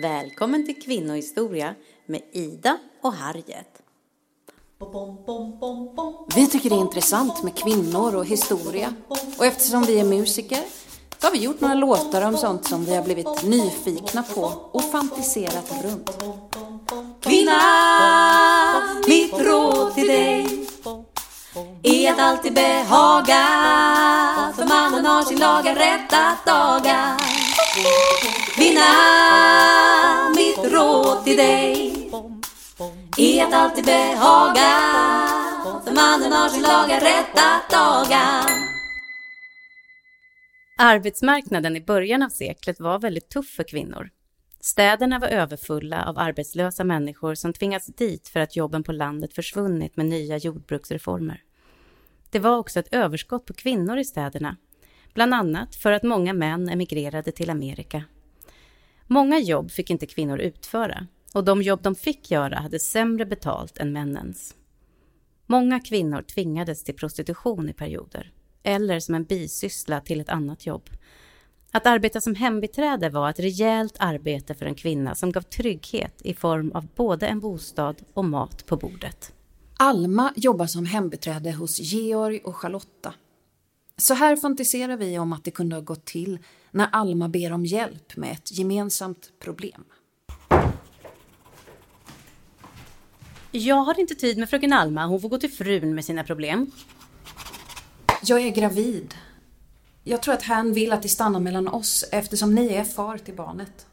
Välkommen till Kvinnohistoria med Ida och Harriet. Vi tycker det är intressant med kvinnor och historia. Och eftersom vi är musiker så har vi gjort några låtar om sånt som vi har blivit nyfikna på och fantiserat runt. Kvinna, mitt råd till dig är att alltid behaga för mannen har sin laga rätt att daga. Kvinna, mitt råd till dig är att alltid behaga för mannen har sin laga rätt att daga. Arbetsmarknaden i början av seklet var väldigt tuff för kvinnor. Städerna var överfulla av arbetslösa människor som tvingats dit för att jobben på landet försvunnit med nya jordbruksreformer. Det var också ett överskott på kvinnor i städerna, bland annat för att många män emigrerade till Amerika. Många jobb fick inte kvinnor utföra och de jobb de fick göra hade sämre betalt än männens. Många kvinnor tvingades till prostitution i perioder eller som en bisyssla till ett annat jobb. Att arbeta som hembiträde var ett rejält arbete för en kvinna som gav trygghet i form av både en bostad och mat på bordet. Alma jobbar som hembiträde hos Georg och Charlotta. Så här fantiserar vi om att det kunde ha gått till när Alma ber om hjälp med ett gemensamt problem. Jag har inte tid med fröken Alma, hon får gå till frun med sina problem. Jag är gravid. Jag tror att han vill att det stannar mellan oss eftersom ni är far till barnet.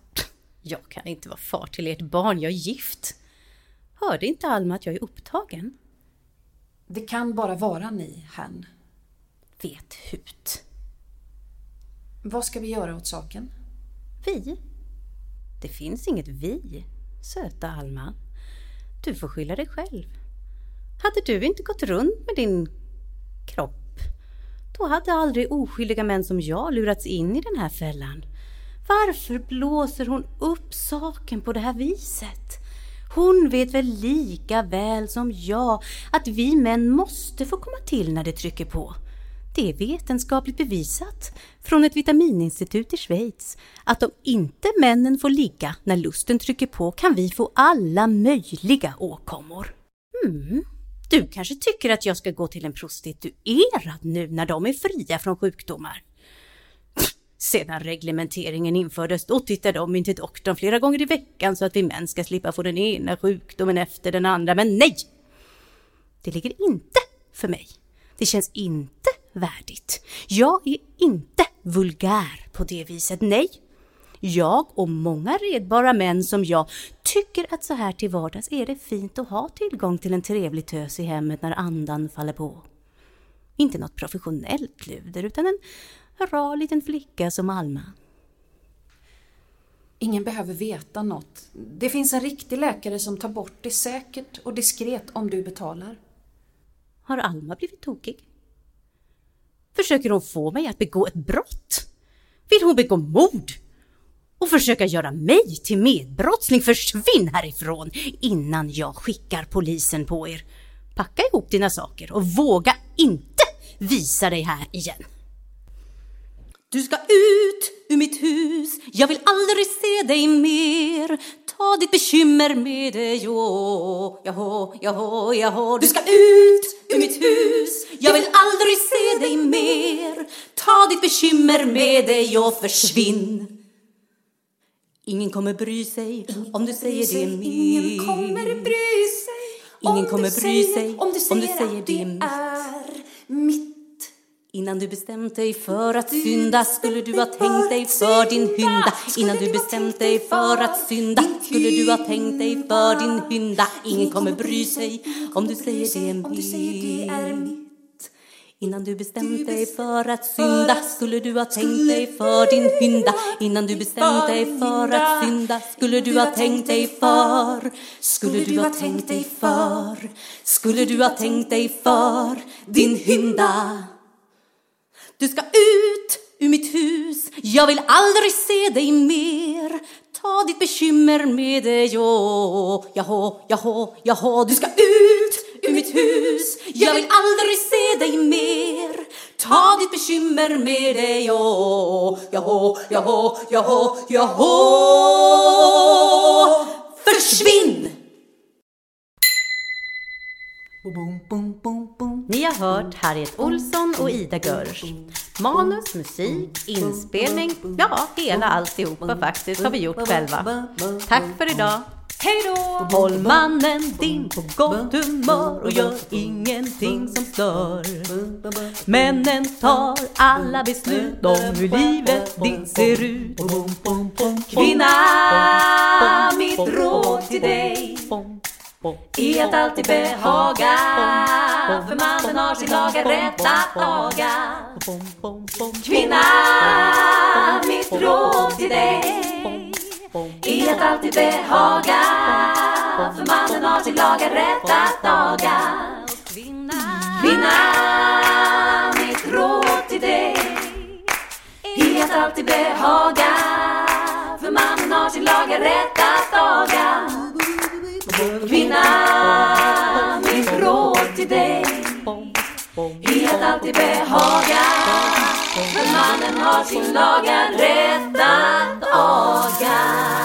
Jag kan inte vara far till ert barn, jag är gift. Hörde inte Alma att jag är upptagen? Det kan bara vara ni, han. Vet hut. Vad ska vi göra åt saken? Vi? Det finns inget vi, söta Alma. Du får skylla dig själv. Hade du inte gått runt med din kropp, då hade aldrig oskyldiga män som jag lurats in i den här fällan. Varför blåser hon upp saken på det här viset? Hon vet väl lika väl som jag att vi män måste få komma till när det trycker på. Det är vetenskapligt bevisat från ett vitamininstitut i Schweiz att om inte männen får ligga när lusten trycker på kan vi få alla möjliga åkommor. Mm. Du kanske tycker att jag ska gå till en prostituerad nu när de är fria från sjukdomar? Sedan reglementeringen infördes då tittar de in till doktorn flera gånger i veckan så att vi män ska slippa få den ena sjukdomen efter den andra. Men nej! Det ligger inte för mig. Det känns inte värdigt. Jag är inte vulgär på det viset, nej. Jag och många redbara män som jag tycker att så här till vardags är det fint att ha tillgång till en trevlig tös i hemmet när andan faller på. Inte något professionellt luder utan en rar liten flicka som Alma. Ingen behöver veta något. Det finns en riktig läkare som tar bort det säkert och diskret om du betalar. Har Alma blivit tokig? Försöker hon få mig att begå ett brott? Vill hon begå mord? Och försöka göra mig till medbrottsling? Försvinn härifrån innan jag skickar polisen på er. Packa ihop dina saker och våga inte visa dig här igen. Du ska ut ur mitt hus, jag vill aldrig se dig mer. Ta ditt bekymmer med dig, jo, jaha, jaha, jaha. Du ska ut ur mitt hus, jag vill aldrig se dig mer. Ta ditt bekymmer med dig och försvinn. Ingen kommer bry sig om du säger det mer. Ingen kommer bry sig Ingen kommer bry sig om du säger, om du säger det är mitt. Innan du bestämt dig för att synda skulle du ha tänkt dig för din hynda. Innan du bestämt dig för att synda skulle du ha tänkt dig för din hynda. Ingen kommer bry sig om du säger det är mitt. Innan du bestämt dig för att synda skulle du ha tänkt dig för din hynda. Innan du bestämt dig för att synda skulle du ha tänkt dig för. Skulle du ha tänkt dig för. Skulle du ha tänkt dig för din hynda. Du ska ut ur mitt hus, jag vill aldrig se dig mer. Ta ditt bekymmer med dig, jo, jaha, jaha, jaha. Du ska ut ur mitt hus, jag vill aldrig se dig mer. Ta ditt bekymmer med dig, jo, jaha, jaha, jaha, jaha. Försvinn! Boom, boom, boom, boom. Ni har hört Harriet Olsson och Ida Görsch. Manus, musik, inspelning, ja hela alltihopa faktiskt har vi gjort själva. Tack för idag! Hej då! Håll mannen din på gott humör och gör ingenting som stör. Männen tar alla beslut om hur livet ditt ser ut. Kvinna, mitt råd till dig är att alltid behaga för mannen har sin laga rätt att laga. Kvinna, mitt råd till dig är att alltid behaga för mannen har sin laga rätt att laga. Kvinna, mitt råd till dig är att alltid behaga för mannen har sin laga rätt att laga. Kvinna, mitt till dig i att alltid behaga för mannen har sin laga rätt att aga.